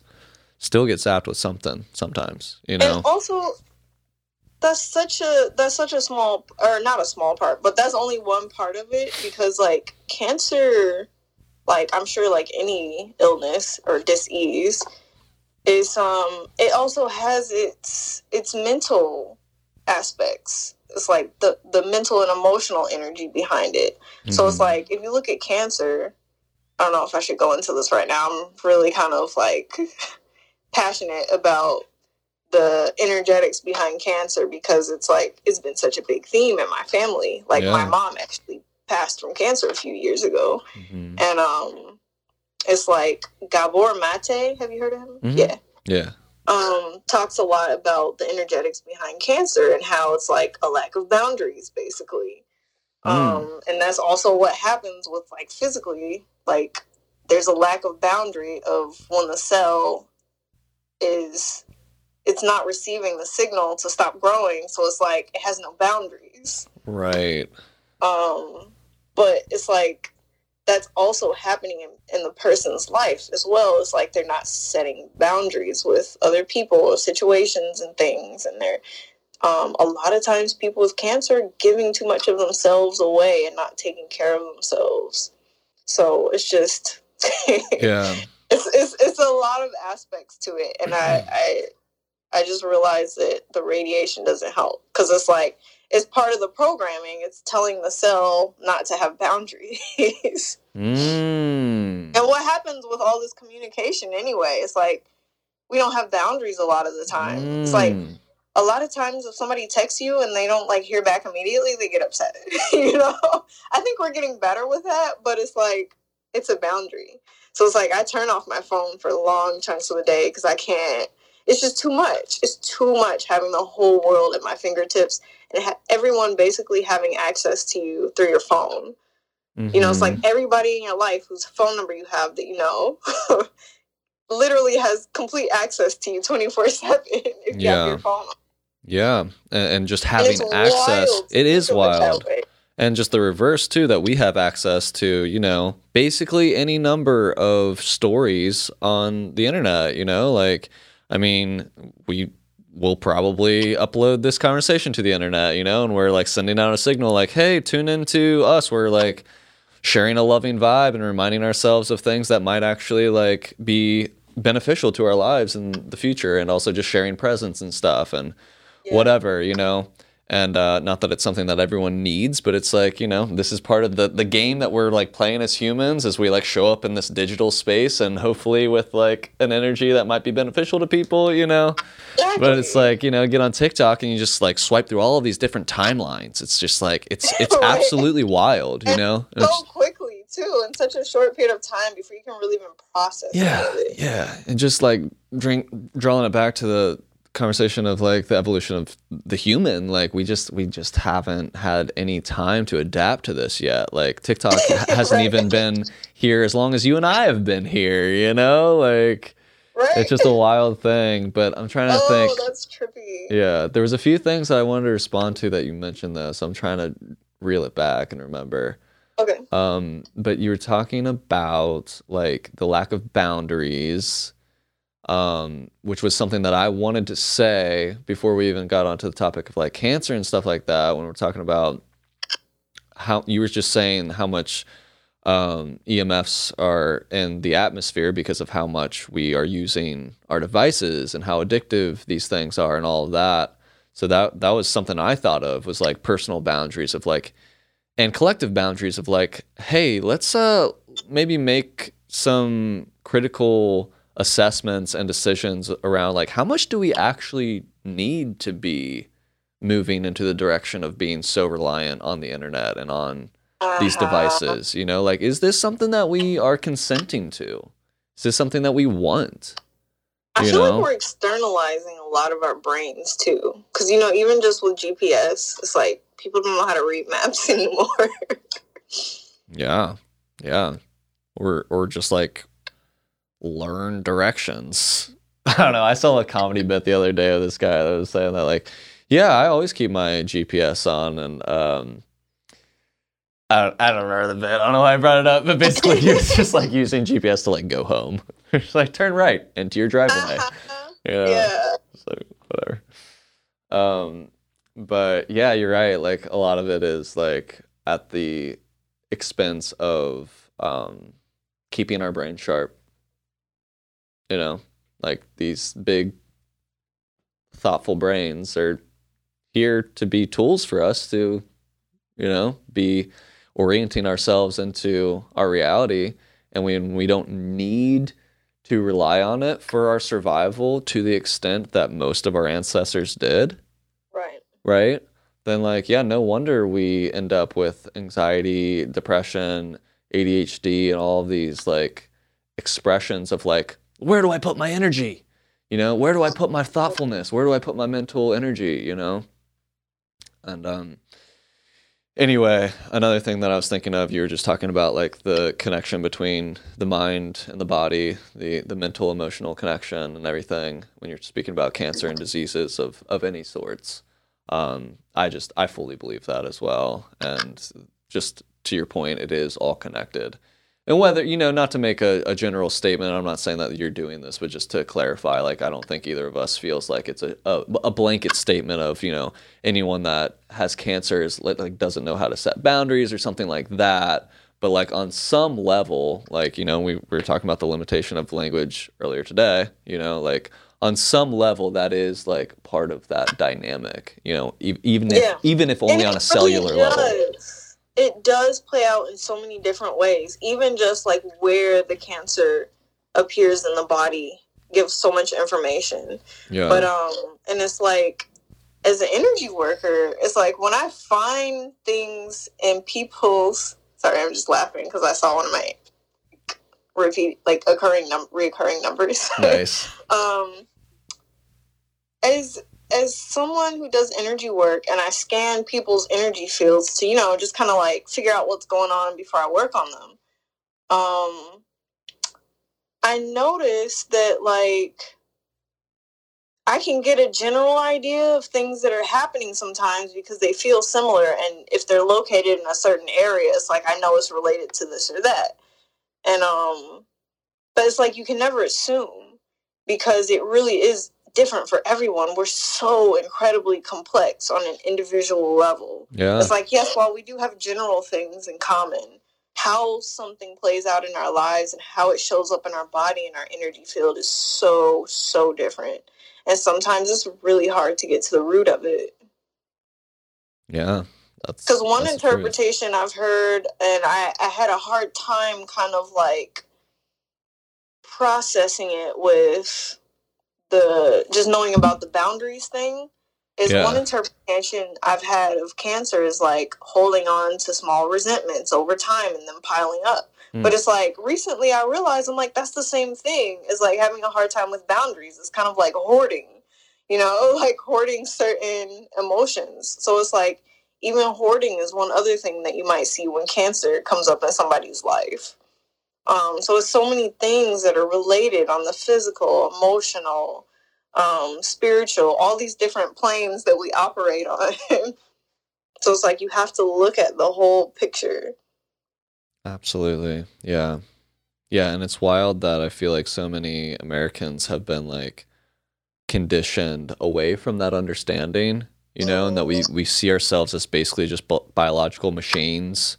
still get zapped with something sometimes, you know. and also that's such a that's such a small or not a small part but that's only one part of it because like cancer like i'm sure like any illness or disease is um it also has its its mental aspects. It's like the the mental and emotional energy behind it. So it's Mhm. like if you look at cancer i don't know if i should go into this right now. I'm really kind of like passionate about the energetics behind cancer because it's like it's been such a big theme in my family. Like my mom actually passed from cancer a few years ago, Mhm. and um, it's like Gabor Mate. Have you heard of him? Mhm. Yeah. Yeah. um, talks a lot about the energetics behind cancer and how it's like a lack of boundaries, basically. Mm. Um, and that's also what happens with like physically, like there's a lack of boundary of when the cell is it's not receiving the signal to stop growing, so it's like it has no boundaries. Right. Um, but it's like that's also happening in, in the person's life as well. It's like they're not setting boundaries with other people or situations and things, and they're um, a lot of times people with cancer are giving too much of themselves away and not taking care of themselves. So it's just Yeah. it's, it's it's a lot of aspects to it, and I I I just realized that the radiation doesn't help because it's like it's part of the programming. It's telling the cell not to have boundaries. Mm. and what happens with all this communication anyway? It's like we don't have boundaries a lot of the time. It's like Mm. a lot of times if somebody texts you and they don't like hear back immediately, they get upset. you know, I think we're getting better with that, but it's like it's a boundary. So it's like I turn off my phone for long chunks of the day because I can't. It's just too much. It's too much having the whole world at my fingertips and ha- everyone basically having access to you through your phone. You know, it's like Mhm. everybody in your life whose phone number you have that you know literally has complete access to you 24 7 if you Yeah. have your phone. yeah, and, and just having it's access, it is think of it that wild. And just the reverse too, that we have access to, you know, basically any number of stories on the internet. You know, like, I mean, we will probably upload this conversation to the internet, you know, and we're like sending out a signal, like, hey, tune into us. We're like sharing a loving vibe and reminding ourselves of things that might actually like be beneficial to our lives in the future, and also just sharing presence and stuff and Yeah. whatever, you know. And uh, not that it's something that everyone needs, but it's like you know, this is part of the the game that we're like playing as humans, as we like show up in this digital space, and hopefully with like an energy that might be beneficial to people, you know. But it's like you know, get on TikTok and you just like swipe through all of these different timelines. It's just like it's it's Right. absolutely wild, you And know. So it's- quickly too in such a short period of time before you can really even process yeah of yeah and just like drink drawing it back to the conversation of like the evolution of the human like we just we just haven't had any time to adapt to this yet. Like tiktok hasn't Right. even been here as long as you and i have been here you know? Like right it's just a wild thing but i'm trying to oh think that's trippy. Yeah there was a few things i wanted to respond to that you mentioned though so i'm trying to reel it back and remember. Okay. Um, but you were talking about like the lack of boundaries, um, which was something that I wanted to say before we even got onto the topic of like cancer and stuff like that. When we're talking about how you were just saying how much um, EMFs are in the atmosphere because of how much we are using our devices and how addictive these things are and all of that. So that that was something I thought of was like personal boundaries of like and collective boundaries of like, hey, let's uh maybe make some critical assessments and decisions around like how much do we actually need to be moving into the direction of being so reliant on the internet and on these Uh-huh. devices you know like is this something that we are consenting to is this something that we want I feel know? like we're externalizing a lot of our brains too, because you know, even just with GPS, it's like people don't know how to read maps anymore. yeah yeah or or just like learn directions i don't know i saw a comedy bit the other day of this guy that was saying that like yeah i always keep my gps on and um I don't, I don't remember the bit. I don't know why I brought it up, but basically he was just like using GPS to like go home. It's like turn right into your driveway. Uh-huh. Yeah. yeah. so whatever um but yeah you're right like a lot of it is like at the expense of um keeping our brain sharp you know like these big thoughtful brains are here to be tools for us to you know be orienting ourselves into our reality and when we don't need to rely on it for our survival to the extent that most of our ancestors did, Right. right? Then, like, yeah, no wonder we end up with anxiety, depression, ADHD, and all of these like expressions of like, where do I put my energy? You know, where do I put my thoughtfulness? Where do I put my mental energy? You know, and um, anyway, another thing that I was thinking of, you were just talking about like the connection between the mind and the body, the the mental emotional connection and everything. When you're speaking about cancer and diseases of of any sorts, um, I just I fully believe that as well. And just to your point, it is all connected. And whether you know, not to make a, a general statement, I'm not saying that you're doing this, but just to clarify, like I don't think either of us feels like it's a, a, a blanket statement of you know anyone that has cancer is like, like doesn't know how to set boundaries or something like that. But like on some level, like you know, we, we were talking about the limitation of language earlier today. You know, like on some level, that is like part of that dynamic. You know, e- even if Yeah. even if only on a cellular really level. It does play out in so many different ways. Even just like where the cancer appears in the body gives so much information. Yeah. But um, and it's like as an energy worker, it's like when I find things in people's. Sorry, I'm just laughing because I saw one of my repeat like occurring num reoccurring numbers. nice. um as as someone who does energy work and I scan people's energy fields to, you know, just kind of like figure out what's going on before I work on them. Um I noticed that like I can get a general idea of things that are happening sometimes because they feel similar and if they're located in a certain area, it's like I know it's related to this or that. And um but it's like you can never assume because it really is different for everyone. We're so incredibly complex on an individual level. Yeah. It's like, yes, while we do have general things in common, how something plays out in our lives and how it shows up in our body and our energy field is so, so different. And sometimes it's really hard to get to the root of it. Yeah. Because one interpretation I've heard, and I, I had a hard time kind of like processing it with the just knowing about the boundaries thing is Yeah. one interpretation I've had of cancer is like holding on to small resentments over time and then piling up. Hmm. But it's like recently I realized I'm like that's the same thing as like having a hard time with boundaries. It's kind of like hoarding, you know, like hoarding certain emotions. So it's like even hoarding is one other thing that you might see when cancer comes up in somebody's life. Um, so it's so many things that are related on the physical, emotional, um, spiritual, all these different planes that we operate on. so it's like you have to look at the whole picture. Absolutely. Yeah. Yeah, and it's wild that I feel like so many Americans have been like conditioned away from that understanding, you know, and that we we see ourselves as basically just bi- biological machines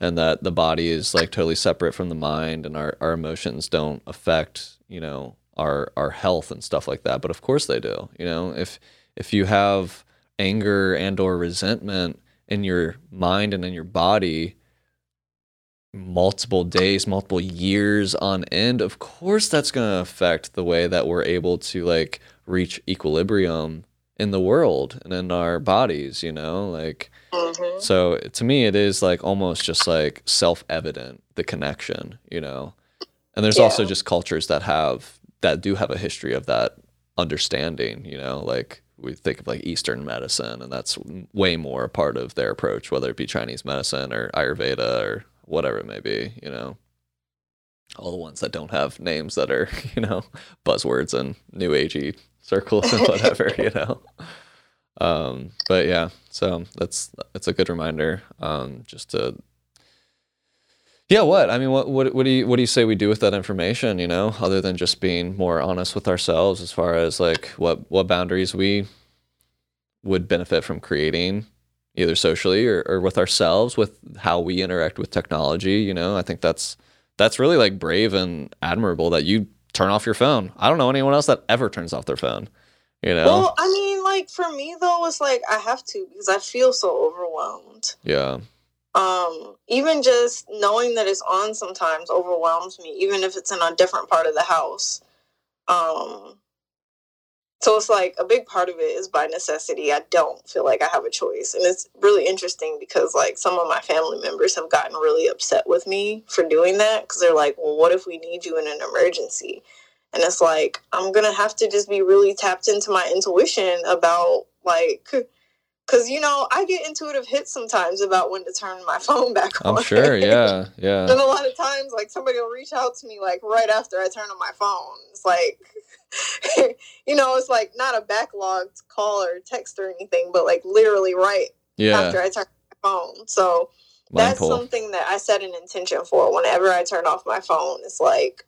and that the body is like totally separate from the mind and our our emotions don't affect, you know, our our health and stuff like that. But of course they do. You know, if if you have anger and or resentment in your mind and in your body, multiple days, multiple years on end, of course that's going to affect the way that we're able to like reach equilibrium in the world and in our bodies, you know? Like hmm so to me it is like almost just like self-evident the connection, you know. And there's also just cultures that have that do have a history of that understanding, you know, like we think of like Eastern medicine, and that's way more a part of their approach, whether it be Chinese medicine or Ayurveda or whatever it may be, you know. All the ones that don't have names that are, you know, buzzwords and new agey circles and whatever, you know. Um, but yeah, so that's that's a good reminder. Um, just to yeah, what I mean, what what what do you what do you say we do with that information? You know, other than just being more honest with ourselves as far as like what what boundaries we would benefit from creating, either socially or, or with ourselves, with how we interact with technology. You know, I think that's that's really like brave and admirable that you turn off your phone. I don't know anyone else that ever turns off their phone. You know, Well, I mean, like for me though, it's like I have to because I feel so overwhelmed. yeah, Um, even just knowing that it's on sometimes overwhelms me, even if it's in a different part of the house. Um, so it's like a big part of it is by necessity. I don't feel like I have a choice, and it's really interesting because like some of my family members have gotten really upset with me for doing that because they're like, "Well, what if we need you in an emergency?" and it's like i'm gonna have to just be really tapped into my intuition about like because you know i get intuitive hits sometimes about when to turn my phone back on I'm sure. Yeah. Yeah. and a lot of times like somebody will reach out to me like right after i turn on my phone it's like you know it's like not a backlogged call or text or anything but like literally right Yeah. after i turn my phone so that's Mindful. something that I set an intention for whenever I turn off my phone. It's like,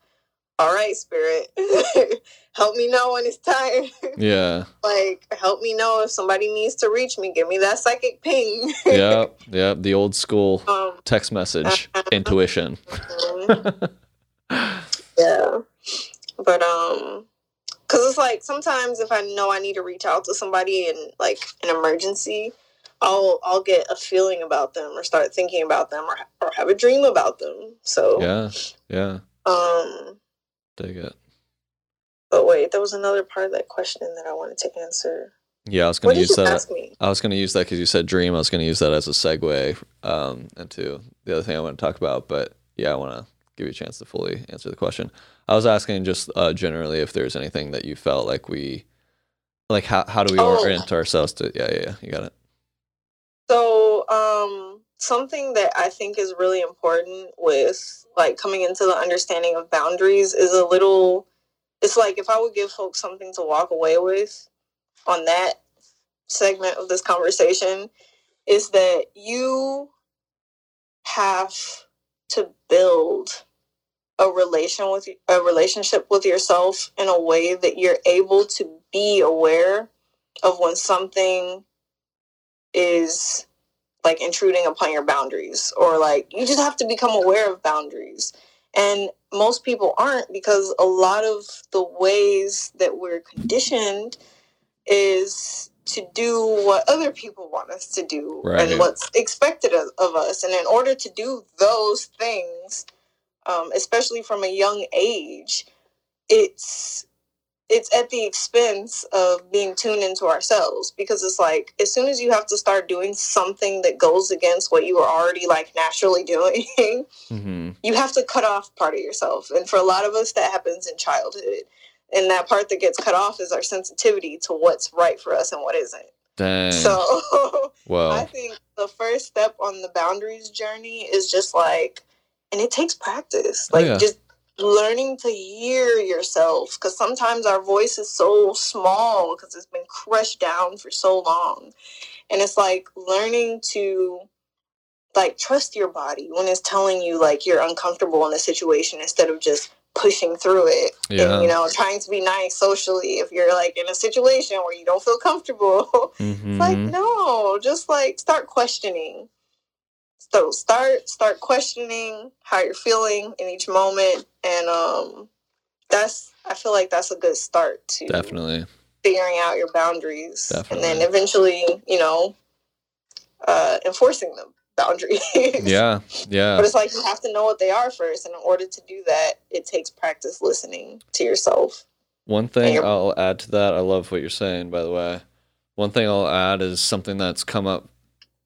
all right, spirit, help me know when it's time. Yeah. like, help me know if somebody needs to reach me. Give me that psychic ping. Yep. Yep. The old school um, text message intuition. mhm. yeah. But, um, cause it's like sometimes if I know I need to reach out to somebody in like an emergency, I'll I'll get a feeling about them or start thinking about them or or have a dream about them. So yeah. Yeah. Um, Dig it. but wait, there was another part of that question that I wanted to answer. Yeah. I was gonna did use that. I was going to use that because you said dream. I was going to use that as a segue um, into the other thing I want to talk about. But yeah, I want to give you a chance to fully answer the question. I was asking just uh, generally if there's anything that you felt like we, like how how do we Oh. orient ourselves to? Yeah, yeah, yeah. You got it. So, um, something that I think is really important with like coming into the understanding of boundaries is a little. It's like if I would give folks something to walk away with on that segment of this conversation, is that you have to build a relation with a relationship with yourself in a way that you're able to be aware of when something is like intruding upon your boundaries or like you just have to become aware of boundaries and most people aren't because a lot of the ways that we're conditioned is to do what other people want us to do Right. and what's expected of, of us and in order to do those things um, especially from a young age it's it's at the expense of being tuned into ourselves because it's like as soon as you have to start doing something that goes against what you were already like naturally doing Mm-hmm. you have to cut off part of yourself and for a lot of us that happens in childhood and that part that gets cut off is our sensitivity to what's right for us and what isn't Dang. so well I think the first step on the boundaries journey is just like, and it takes practice, Oh, like yeah. just learning to hear yourself. Because sometimes our voice is so small because it's been crushed down for so long. And it's like learning to like trust your body when it's telling you like you're uncomfortable in a situation instead of just pushing through it Yeah. and you know trying to be nice socially if you're like in a situation where you don't feel comfortable Mm-hmm. it's like no, just like start questioning. So start start questioning how you're feeling in each moment, and um, that's I feel like that's a good start to Definitely. figuring out your boundaries, and then eventually, you know, uh, enforcing the boundaries. Yeah. Yeah but it's like you have to know what they are first, and in order to do that, it takes practice listening to yourself. One thing you're- I'll add to that, I love what you're saying, by the way. One thing I'll add is something that's come up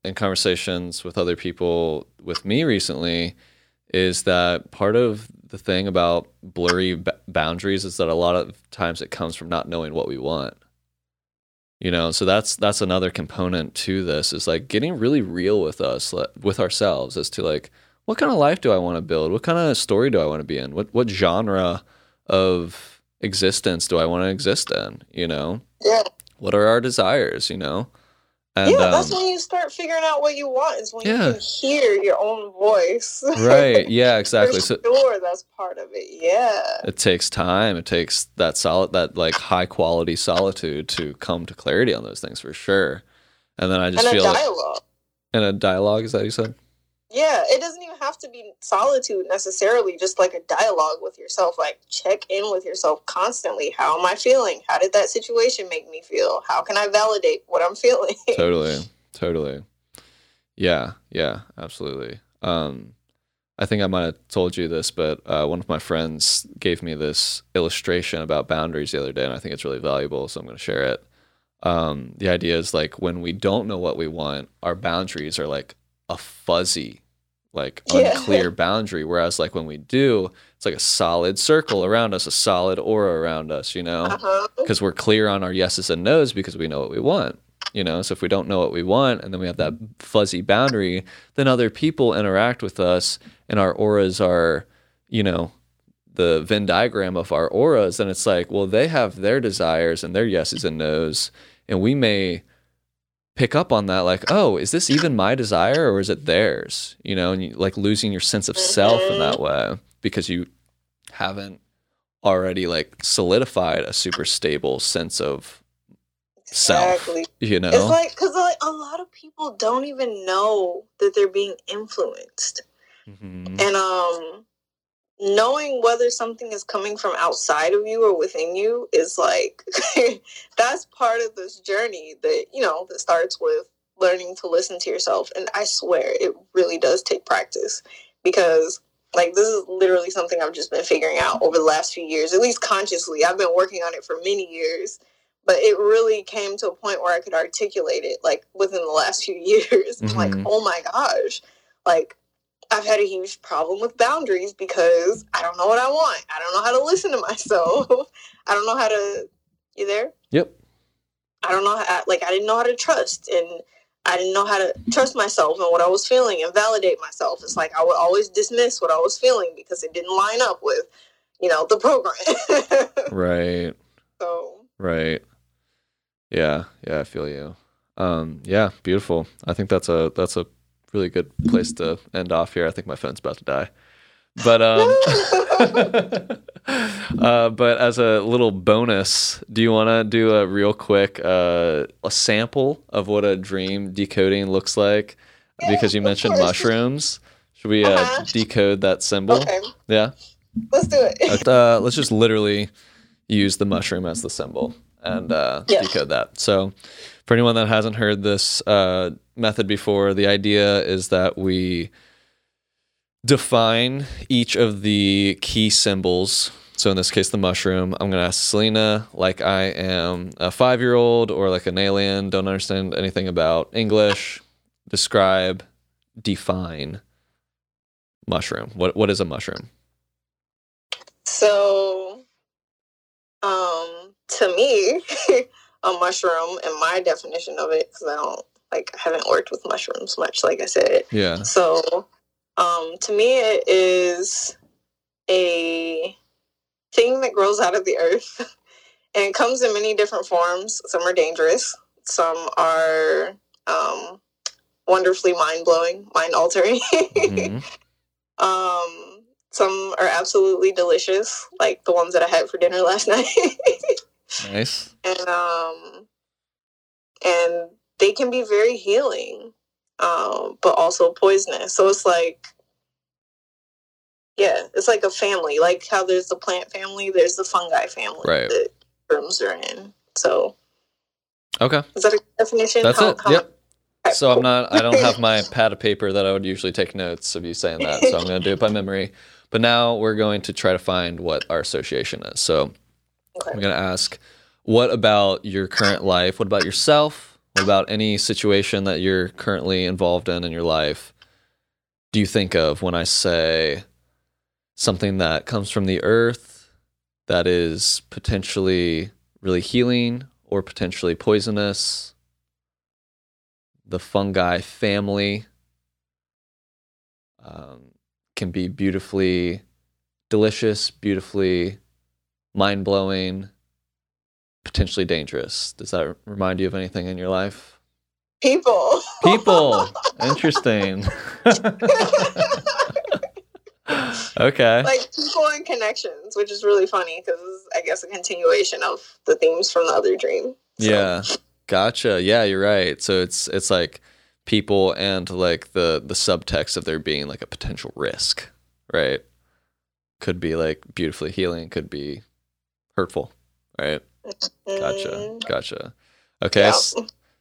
in conversations with other people with me recently is that part of the thing about blurry b- boundaries is that a lot of times it comes from not knowing what we want. You know, so that's that's another component to this is like getting really real with us, with ourselves as to like what kind of life do I want to build? What kind of story do I want to be in? What what genre of existence do I want to exist in? You know, Yeah, what are our desires? You know, and yeah. That's um, when you start figuring out what you want. Is when Yeah. you can hear your own voice. right, yeah, exactly. For So sure, that's part of it. Yeah. it takes time. It takes that solid, that like high quality solitude to come to clarity on those things for sure. And then I just And a feel like, dialogue. in a dialogue. Is that what you said? Yeah, it doesn't even have to be solitude necessarily, just like a dialogue with yourself. Like, check in with yourself constantly. How am I feeling? How did that situation make me feel? How can I validate what I'm feeling? totally totally yeah yeah absolutely um i think i might have told you this but uh, one of my friends gave me this illustration about boundaries the other day and i think it's really valuable so i'm going to share it um the idea is like when we don't know what we want our boundaries are like a fuzzy like Yeah. unclear boundary whereas like when we do it's like a solid circle around us, a solid aura around us, you know, Uh-huh. because we're clear on our yeses and nos because we know what we want. You know, so if we don't know what we want and then we have that fuzzy boundary, then other people interact with us and our auras are, you know, the Venn diagram of our auras, and it's like, well, they have their desires and their yeses and nos, and we may pick up on that, like, oh, is this even my desire or is it theirs? You know, and you like losing your sense of self in that way because you haven't already like solidified a super stable sense of self. Exactly. You know, It's like because like a lot of people don't even know that they're being influenced, Mhm. and um, knowing whether something is coming from outside of you or within you is like that's part of this journey that you know that starts with learning to listen to yourself. And I swear it really does take practice because like this is literally something I've just been figuring out over the last few years, at least consciously. I've been working on it for many years but it really came to a point where I could articulate it like within the last few years. I'm like, mm-hmm. oh my gosh, like I've had a huge problem with boundaries because I don't know what I want. I don't know how to listen to myself. I don't know how to. You there? Yep. I don't know how. Like I didn't know how to trust, and I didn't know how to trust myself and what I was feeling and validate myself. It's like I would always dismiss what I was feeling because it didn't line up with, you know, the program. Right. so Right. Yeah, yeah, I feel you. Um, yeah, beautiful. I think that's a that's a really good place to end off here. I think my phone's about to die. But um uh but as a little bonus, do you want to do a real quick uh a sample of what a dream decoding looks like because you mentioned mushrooms? Should we uh, Uh-huh. decode that symbol? okay, Yeah. let's do it. Uh, let's just literally use the mushroom as the symbol and uh, Yeah. decode that. So, for anyone that hasn't heard this uh, method before, the idea is that we define each of the key symbols. So, in this case, the mushroom, I'm going to ask Selena, like I am a five year old or like an alien, don't understand anything about English, describe, define mushroom. What, what is a mushroom? So, um, to me, a mushroom, and my definition of it, because I don't like, I haven't worked with mushrooms much, like I said. Yeah. So, um, to me, it is a thing that grows out of the earth, and it comes in many different forms. Some are dangerous. Some are um, wonderfully mind blowing, mind altering. Mhm. Um, some are absolutely delicious, like the ones that I had for dinner last night. Nice. and um, and they can be very healing, um, but also poisonous. So it's like, yeah, it's like a family. Like how there's the plant family, there's the fungi family Right. that rooms are in. So Okay. is that a definition? That's How- it. how- Yep. So I'm not I don't have my pad of paper that I would usually take notes of you saying that. So I'm going to do it by memory. But now we're going to try to find what our association is. So Okay. I'm going to ask what about your current life? What about yourself? What about any situation that you're currently involved in in your life? Do you think of when I say something that comes from the earth that is potentially really healing or potentially poisonous? The fungi family um, can be beautifully delicious, beautifully mind blowing, potentially dangerous. Does that remind you of anything in your life? people. People. Interesting. okay. like people and connections, which is really funny because I guess a continuation of the themes from the other dream. So, Yeah. Gotcha. Yeah, you're right. So it's it's like people and like the the subtext of there being like a potential risk, right? Could be like beautifully healing, could be hurtful, right? Gotcha. mm, Gotcha. Okay. yeah.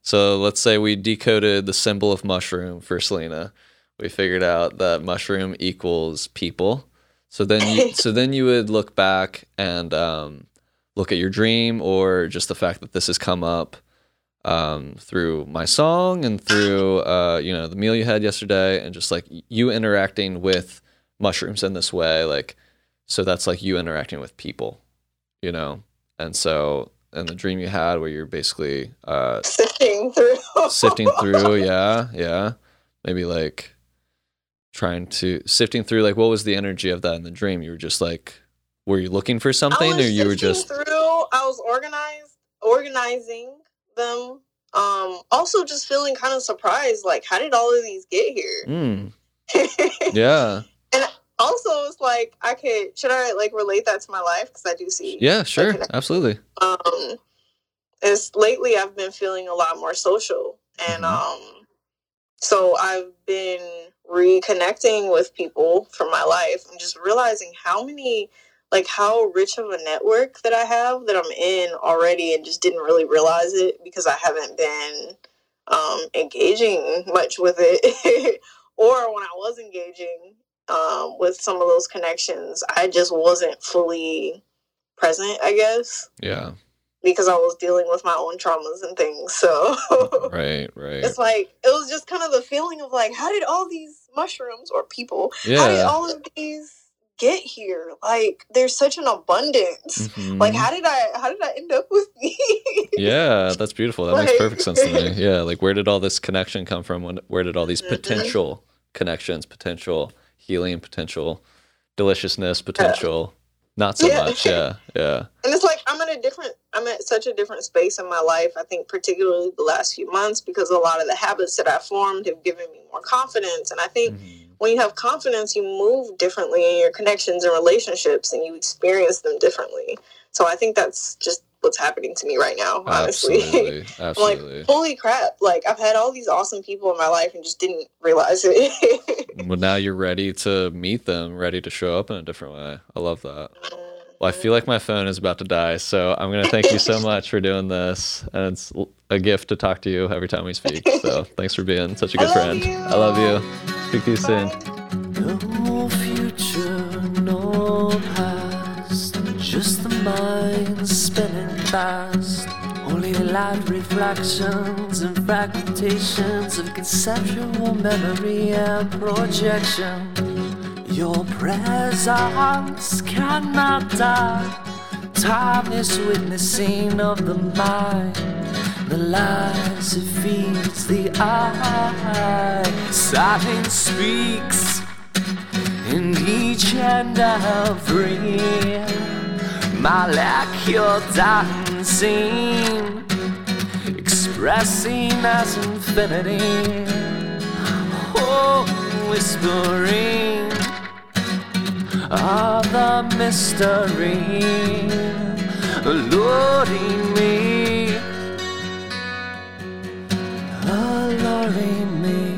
So let's say we decoded the symbol of mushroom for Selena. We figured out that mushroom equals people. So then you so then you would look back and um, look at your dream or just the fact that this has come up um, through my song and through uh, you know the meal you had yesterday and just like you interacting with mushrooms in this way like so that's like you interacting with people, you know. And so, and the dream you had where you're basically uh, Sifting through. sifting through, yeah, yeah, maybe like trying to sifting through. Like, what was the energy of that in the dream? You were just like, were you looking for something, or you were just through. I was organized, organizing them. Um, also just feeling kind of surprised, like how did all of these get here? mm, yeah, also, it's like I could should I like relate that to my life because I do see. yeah, sure, absolutely. Um, is lately I've been feeling a lot more social, and Mhm. um, so I've been reconnecting with people from my life and just realizing how many like how rich of a network that I have that I'm in already and just didn't really realize it because I haven't been um, engaging much with it or when I was engaging um, with some of those connections I just wasn't fully present I guess Yeah, because I was dealing with my own traumas and things so right, right. it's like it was just kind of the feeling of like how did all these mushrooms or people yeah. how did all of these get here like there's such an abundance like Mhm. how did i how did i end up with me Yeah, that's beautiful. That makes perfect sense to me. Yeah, like where did all this connection come from? When, where did all these Mhm. potential connections, potential healing, potential deliciousness, potential not so Yeah. much? Yeah, yeah. and it's like i'm at a different i'm at such a different space in my life i think particularly the last few months because a lot of the habits that i formed have given me more confidence and i think Mhm. when you have confidence you move differently in your connections and relationships and you experience them differently so i think that's just what's happening to me right now honestly Absolutely, like, holy crap! Like I've had all these awesome people in my life and just didn't realize it. well, now you're ready to meet them, ready to show up in a different way. I love that. Well, I feel like my phone is about to die, so I'm to thank you so much for doing this. And it's a gift to talk to you every time we speak. So thanks for being such a good love friend. you. I love you. Speak to you soon. Only light reflections and fragmentations of conceptual memory and projection. Your presence cannot die. Time is witnessing of the mind. The lies it feeds the eye. Silence speaks in each and every my lack you're dancing Expressing as infinity. Oh, whispering Of the mystery. Alluring me. Alluring me.